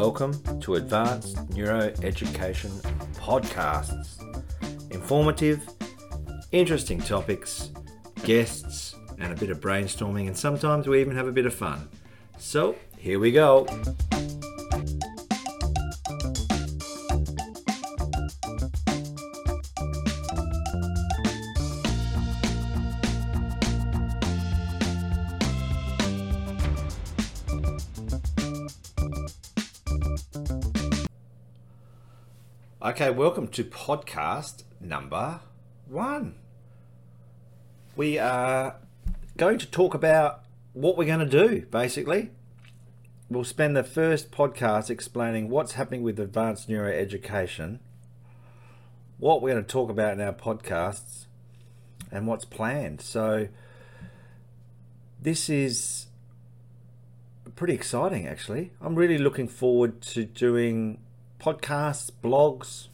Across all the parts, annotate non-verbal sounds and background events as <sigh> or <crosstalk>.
welcome to Advanced Neuroeducation Podcasts. Informative, interesting topics, guests, and a bit of brainstorming, and sometimes we even have a bit of fun. So, here we go. Okay, welcome to podcast number one. We are going to talk about what we're going to do, basically. We'll spend the first podcast explaining what's happening with advanced neuroeducation, what we're going to talk about in our podcasts, and what's planned. So, this is pretty exciting, actually. I'm really looking forward to doing podcasts, blogs.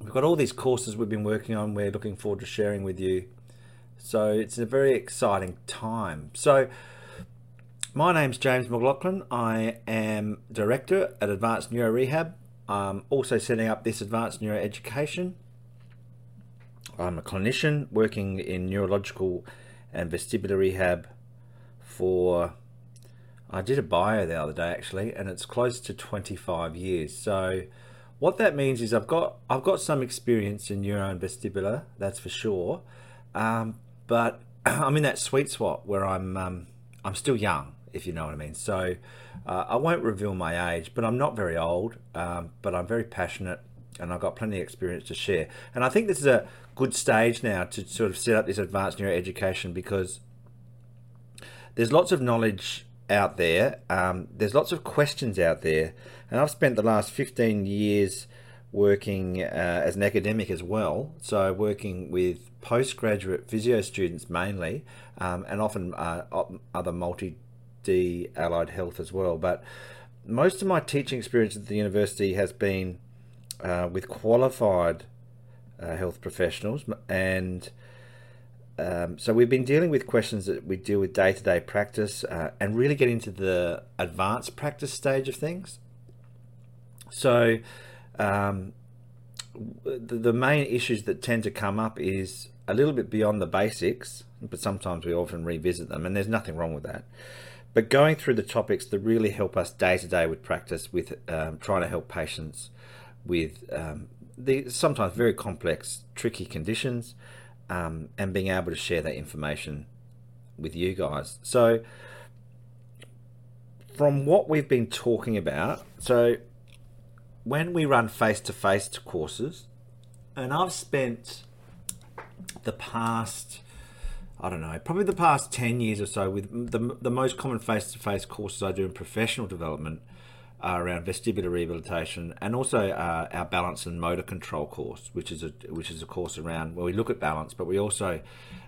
We've got all these courses we've been working on. We're looking forward to sharing with you. So it's a very exciting time. So my name's James McLaughlin. I am director at Advanced Neuro Rehab. I'm also setting up this advanced Neuro Education. I'm a clinician working in neurological and vestibular rehab for I did a bio the other day actually, and it's close to 25 years. So, what that means is I've got I've got some experience in neuro and vestibular, that's for sure. Um, but <clears throat> I'm in that sweet spot where I'm um, I'm still young, if you know what I mean. So, uh, I won't reveal my age, but I'm not very old. Um, but I'm very passionate, and I've got plenty of experience to share. And I think this is a good stage now to sort of set up this advanced neuro education because there's lots of knowledge out there. Um, there's lots of questions out there, and I've spent the last 15 years working uh, as an academic as well. So working with postgraduate physio students mainly, um, and often uh, other multi D allied health as well. But most of my teaching experience at the university has been uh, with qualified uh, health professionals and um, so we've been dealing with questions that we deal with day to day practice uh, and really get into the advanced practice stage of things. So um, the, the main issues that tend to come up is a little bit beyond the basics, but sometimes we often revisit them, and there's nothing wrong with that. But going through the topics that really help us day to day with practice, with um, trying to help patients with um, the sometimes very complex, tricky conditions, um, and being able to share that information with you guys. So, from what we've been talking about, so when we run face to face courses, and I've spent the past, I don't know, probably the past 10 years or so with the, the most common face to face courses I do in professional development uh, around vestibular rehabilitation, and also uh, our balance and motor control course, which is a which is a course around where we look at balance, but we also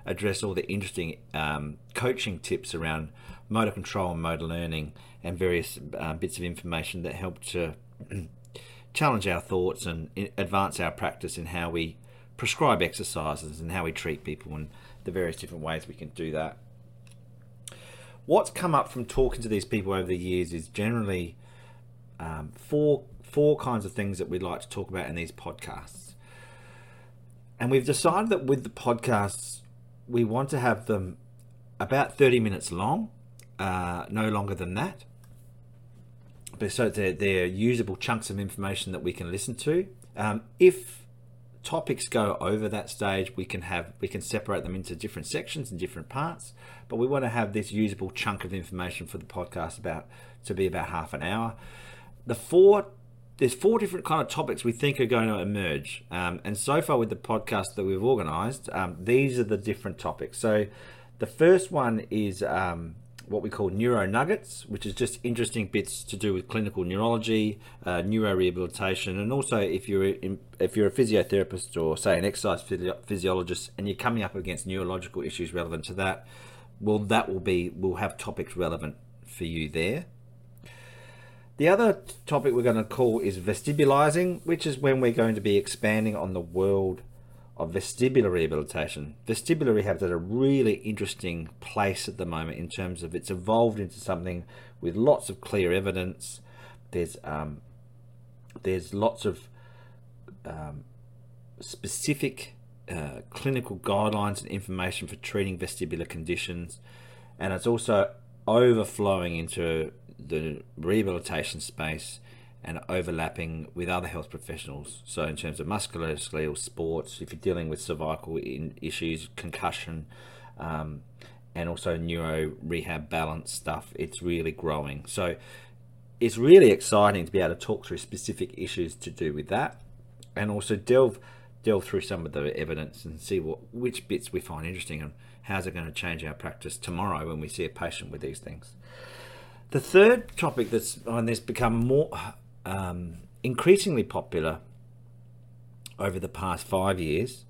address all the interesting um, coaching tips around motor control and motor learning, and various uh, bits of information that help to <clears throat> challenge our thoughts and advance our practice in how we prescribe exercises and how we treat people and the various different ways we can do that. What's come up from talking to these people over the years is generally um, four four kinds of things that we'd like to talk about in these podcasts. And we've decided that with the podcasts, we want to have them about 30 minutes long, uh, no longer than that. But so they're, they're usable chunks of information that we can listen to. Um, if topics go over that stage, we can have we can separate them into different sections and different parts. But we want to have this usable chunk of information for the podcast about to be about half an hour the four there's four different kind of topics we think are going to emerge. Um, and so far with the podcast that we've organised, um, these are the different topics. So the first one is um, what we call neuro nuggets, which is just interesting bits to do with clinical neurology, uh, neuro rehabilitation, and also if you're in, if you're a physiotherapist or say an exercise physiologist and you're coming up against neurological issues relevant to that, well, that will be we'll have topics relevant for you there. The other topic we're going to call is vestibulizing, which is when we're going to be expanding on the world of vestibular rehabilitation. Vestibular rehab is at a really interesting place at the moment in terms of it's evolved into something with lots of clear evidence, there's um, there's lots of um, specific uh, clinical guidelines and information for treating vestibular conditions, and it's also overflowing into the rehabilitation space and overlapping with other health professionals. So, in terms of musculoskeletal sports, if you're dealing with cervical issues, concussion, um, and also neuro rehab balance stuff, it's really growing. So, it's really exciting to be able to talk through specific issues to do with that, and also delve delve through some of the evidence and see what which bits we find interesting and how's it going to change our practice tomorrow when we see a patient with these things. The third topic that's on this become more um, increasingly popular over the past five years.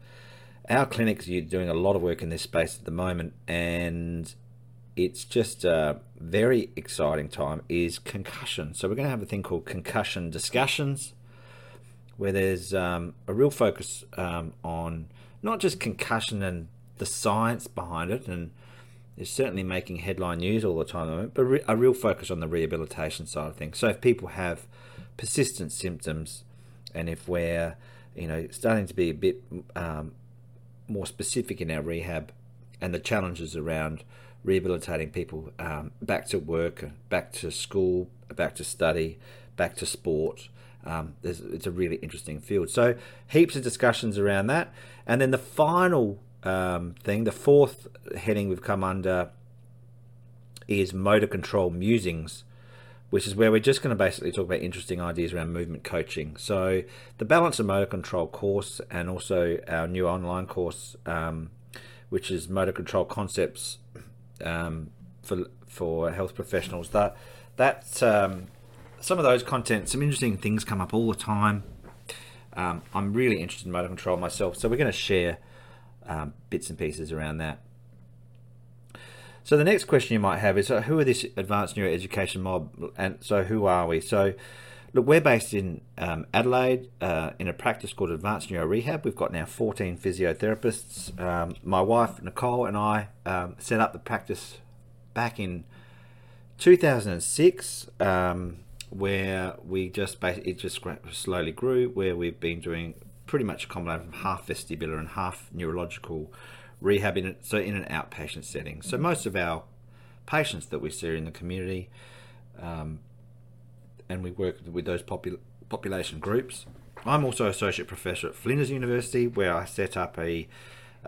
Our clinics are doing a lot of work in this space at the moment, and it's just a very exciting time. Is concussion. So we're going to have a thing called concussion discussions, where there's um, a real focus um, on not just concussion and the science behind it, and is certainly making headline news all the time, but a real focus on the rehabilitation side of things. So if people have persistent symptoms, and if we're you know starting to be a bit um, more specific in our rehab and the challenges around rehabilitating people um, back to work, back to school, back to study, back to sport. Um, it's a really interesting field. So heaps of discussions around that, and then the final um, thing, the fourth heading we've come under is motor control musings which is where we're just going to basically talk about interesting ideas around movement coaching. So, the balance of motor control course, and also our new online course, um, which is motor control concepts um, for for health professionals. That that um, some of those content, some interesting things come up all the time. Um, I'm really interested in motor control myself, so we're going to share um, bits and pieces around that. So the next question you might have is, uh, who are this advanced neuroeducation mob, and so who are we? So, look, we're based in um, Adelaide uh, in a practice called Advanced Neuro Rehab. We've got now 14 physiotherapists. Um, my wife Nicole and I um, set up the practice back in 2006, um, where we just basically it just slowly grew. Where we've been doing pretty much a combination of half vestibular and half neurological rehab in so in an outpatient setting. So most of our patients that we see in the community, um, and we work with those popul- population groups. I'm also associate professor at Flinders University, where I set up a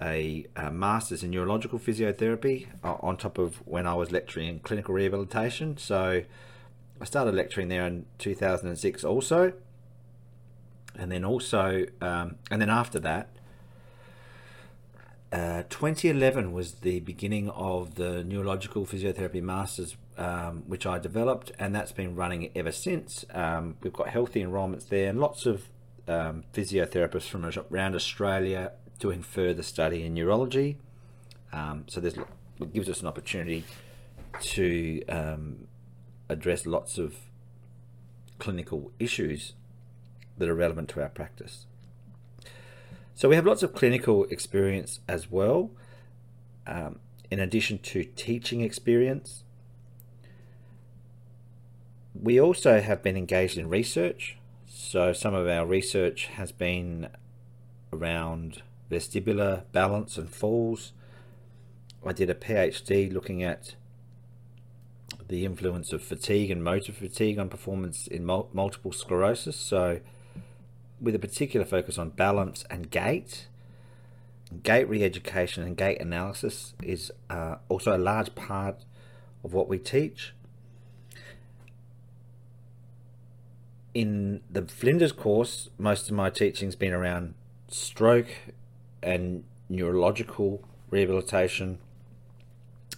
a, a master's in neurological physiotherapy uh, on top of when I was lecturing in clinical rehabilitation. So I started lecturing there in 2006 also, and then also um, and then after that uh, 2011 was the beginning of the neurological physiotherapy masters, um, which I developed, and that's been running ever since. Um, we've got healthy enrolments there, and lots of um, physiotherapists from around Australia doing further study in neurology. Um, so there's it gives us an opportunity to um, address lots of clinical issues that are relevant to our practice. So we have lots of clinical experience as well, um, in addition to teaching experience. We also have been engaged in research. So some of our research has been around vestibular balance and falls. I did a PhD looking at the influence of fatigue and motor fatigue on performance in mul- multiple sclerosis. So with a particular focus on balance and gait. Gait re-education and gait analysis is uh, also a large part of what we teach. In the Flinders course, most of my teaching's been around stroke and neurological rehabilitation,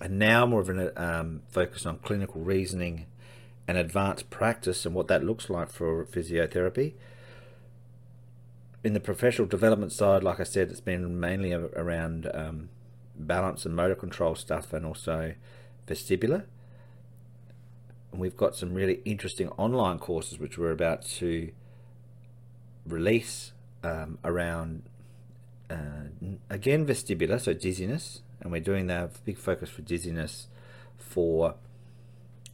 and now more of a um, focus on clinical reasoning and advanced practice and what that looks like for physiotherapy in the professional development side, like I said, it's been mainly around um, balance and motor control stuff and also vestibular. And we've got some really interesting online courses which we're about to release um, around, uh, again, vestibular, so dizziness. And we're doing that big focus for dizziness for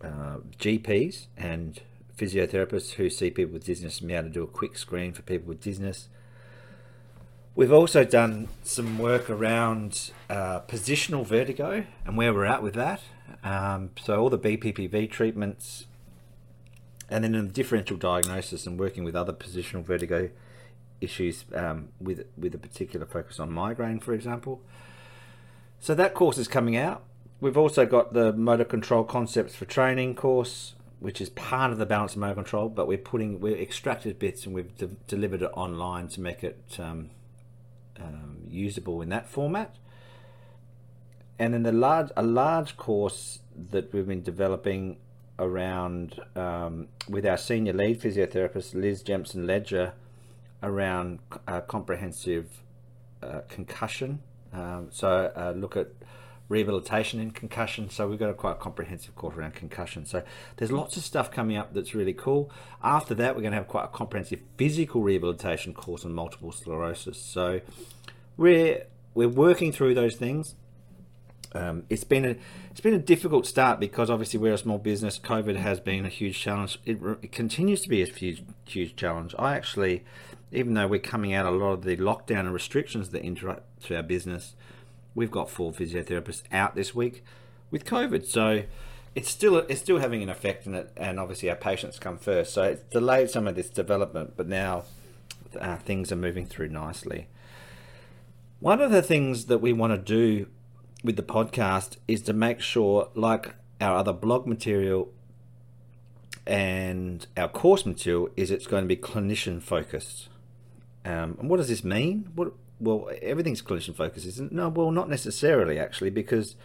uh, GPs and physiotherapists who see people with dizziness and be able to do a quick screen for people with dizziness. We've also done some work around uh, positional vertigo and where we're at with that. Um, so all the BPPV treatments, and then in the differential diagnosis and working with other positional vertigo issues um, with with a particular focus on migraine, for example. So that course is coming out. We've also got the motor control concepts for training course, which is part of the balance motor control, but we're putting we've extracted bits and we've de- delivered it online to make it um, um, usable in that format. And then the large a large course that we've been developing around um, with our senior lead physiotherapist Liz Jemson Ledger around uh, comprehensive uh, concussion. Um, so uh, look at rehabilitation in concussion. So we've got a quite comprehensive course around concussion. So there's lots of stuff coming up that's really cool. After that, we're going to have quite a comprehensive physical rehabilitation course on multiple sclerosis. So we're we're working through those things. Um, it's been a it's been a difficult start because obviously we're a small business. COVID has been a huge challenge. It, it continues to be a huge huge challenge. I actually, even though we're coming out a lot of the lockdown and restrictions that interrupt to our business, we've got four physiotherapists out this week with COVID. So it's still it's still having an effect in it, and obviously our patients come first. So it's delayed some of this development, but now uh, things are moving through nicely. One of the things that we want to do with the podcast is to make sure, like our other blog material and our course material, is it's going to be clinician focused. Um, and what does this mean? What well, everything's clinician focused, isn't? No, well, not necessarily actually, because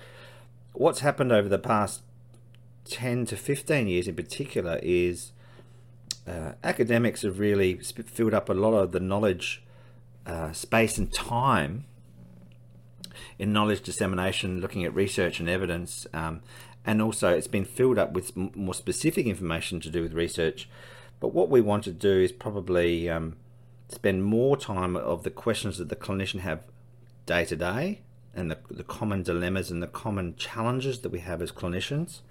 what's happened over the past 10 to 15 years in particular is uh, academics have really filled up a lot of the knowledge uh, space and time in knowledge dissemination, looking at research and evidence, um, and also it's been filled up with more specific information to do with research. But what we want to do is probably um, spend more time of the questions that the clinician have day to day and the, the common dilemmas and the common challenges that we have as clinicians.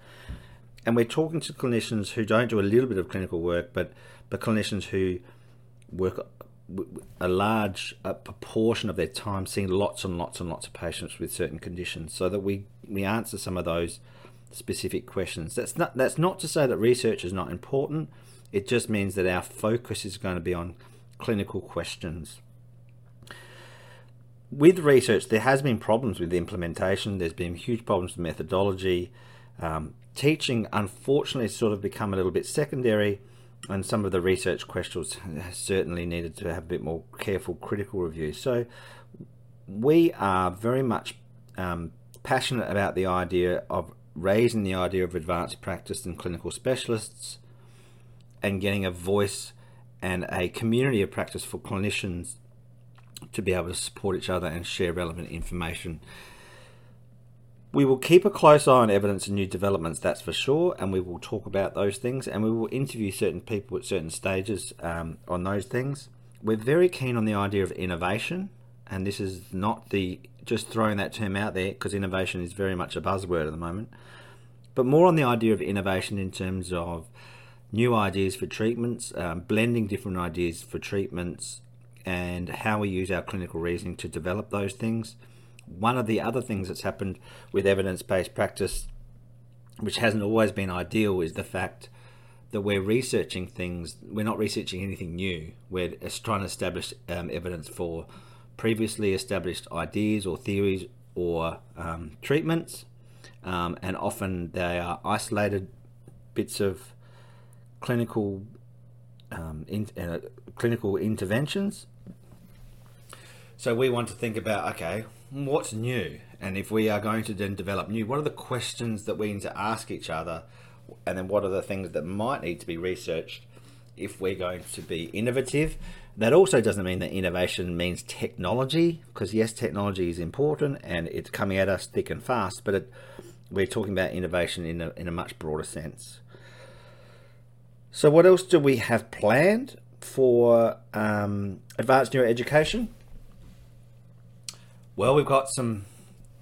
And we're talking to clinicians who don't do a little bit of clinical work, but, but clinicians who work a large a proportion of their time seeing lots and lots and lots of patients with certain conditions so that we, we answer some of those specific questions. That's not that's not to say that research is not important. It just means that our focus is going to be on clinical questions. With research, there has been problems with the implementation. There's been huge problems with methodology. Um, teaching, unfortunately, has sort of become a little bit secondary and some of the research questions certainly needed to have a bit more careful critical review. So we are very much um, passionate about the idea of raising the idea of advanced practice and clinical specialists and getting a voice and a community of practice for clinicians to be able to support each other and share relevant information we will keep a close eye on evidence and new developments, that's for sure, and we will talk about those things and we will interview certain people at certain stages um, on those things. We're very keen on the idea of innovation, and this is not the just throwing that term out there because innovation is very much a buzzword at the moment, but more on the idea of innovation in terms of new ideas for treatments, um, blending different ideas for treatments, and how we use our clinical reasoning to develop those things one of the other things that's happened with evidence based practice, which hasn't always been ideal, is the fact that we're researching things, we're not researching anything new. We're trying to establish um, evidence for previously established ideas or theories or um, treatments, um, and often they are isolated bits of clinical um, in, uh, clinical interventions. So we want to think about okay, what's new? And if we are going to then develop new, what are the questions that we need to ask each other? And then what are the things that might need to be researched if we're going to be innovative? That also doesn't mean that innovation means technology, because yes, technology is important and it's coming at us thick and fast, but it, we're talking about innovation in a, in a much broader sense. So, what else do we have planned for um, advanced neuroeducation? Well, we've got some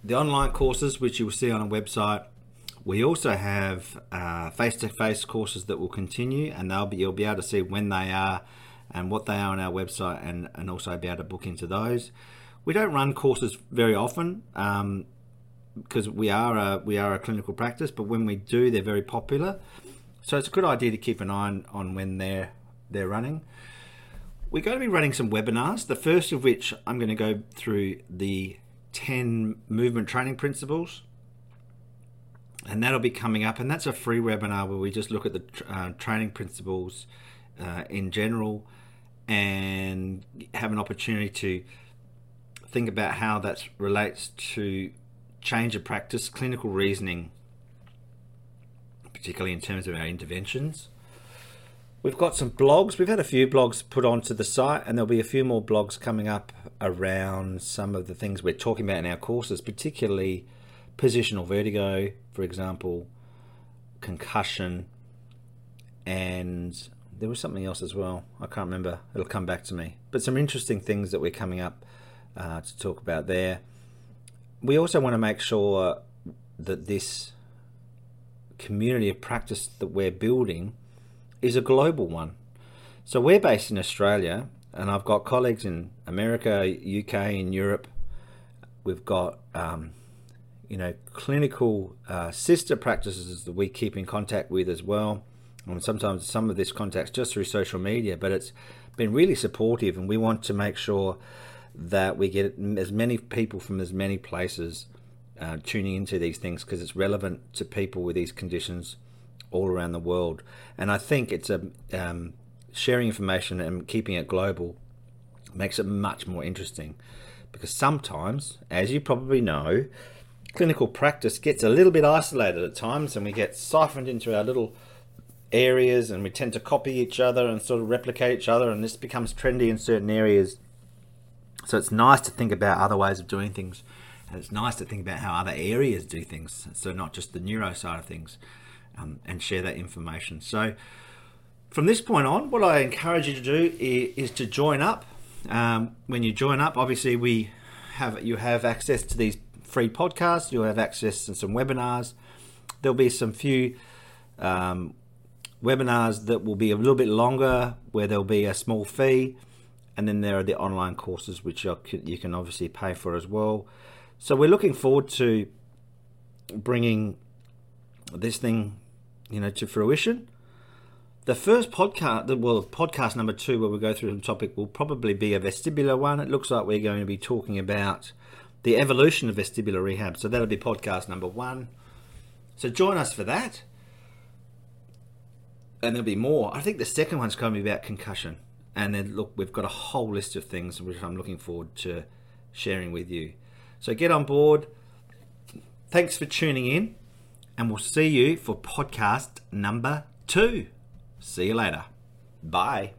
the online courses which you will see on our website. We also have uh, face-to-face courses that will continue, and they'll be you'll be able to see when they are and what they are on our website, and and also be able to book into those. We don't run courses very often um, because we are a we are a clinical practice, but when we do, they're very popular. So it's a good idea to keep an eye on, on when they're they're running. We're going to be running some webinars. The first of which I'm going to go through the 10 movement training principles. And that'll be coming up. And that's a free webinar where we just look at the uh, training principles uh, in general and have an opportunity to think about how that relates to change of practice, clinical reasoning, particularly in terms of our interventions. We've got some blogs. We've had a few blogs put onto the site, and there'll be a few more blogs coming up around some of the things we're talking about in our courses, particularly positional vertigo, for example, concussion, and there was something else as well. I can't remember. It'll come back to me. But some interesting things that we're coming up uh, to talk about there. We also want to make sure that this community of practice that we're building is a global one. So we're based in Australia, and I've got colleagues in America, UK, and Europe. We've got um, you know clinical uh, sister practices that we keep in contact with as well. And sometimes some of this contact's just through social media, but it's been really supportive, and we want to make sure that we get as many people from as many places uh, tuning into these things because it's relevant to people with these conditions all around the world. And I think it's a um, sharing information and keeping it global makes it much more interesting. Because sometimes, as you probably know, clinical practice gets a little bit isolated at times and we get siphoned into our little areas and we tend to copy each other and sort of replicate each other and this becomes trendy in certain areas. So it's nice to think about other ways of doing things and it's nice to think about how other areas do things so not just the neuro side of things um, and share that information. So, from this point on, what I encourage you to do is, is to join up. Um, when you join up, obviously we have you have access to these free podcasts. You'll have access to some webinars. There'll be some few um, webinars that will be a little bit longer, where there'll be a small fee, and then there are the online courses which you can obviously pay for as well. So we're looking forward to bringing this thing you know, to fruition. The first podcast, well, podcast number two, where we go through the topic, will probably be a vestibular one. It looks like we're going to be talking about the evolution of vestibular rehab. So that'll be podcast number one. So join us for that. And there'll be more. I think the second one's going to be about concussion. And then, look, we've got a whole list of things which I'm looking forward to sharing with you. So get on board. Thanks for tuning in and we'll see you for podcast number two. See you later. Bye.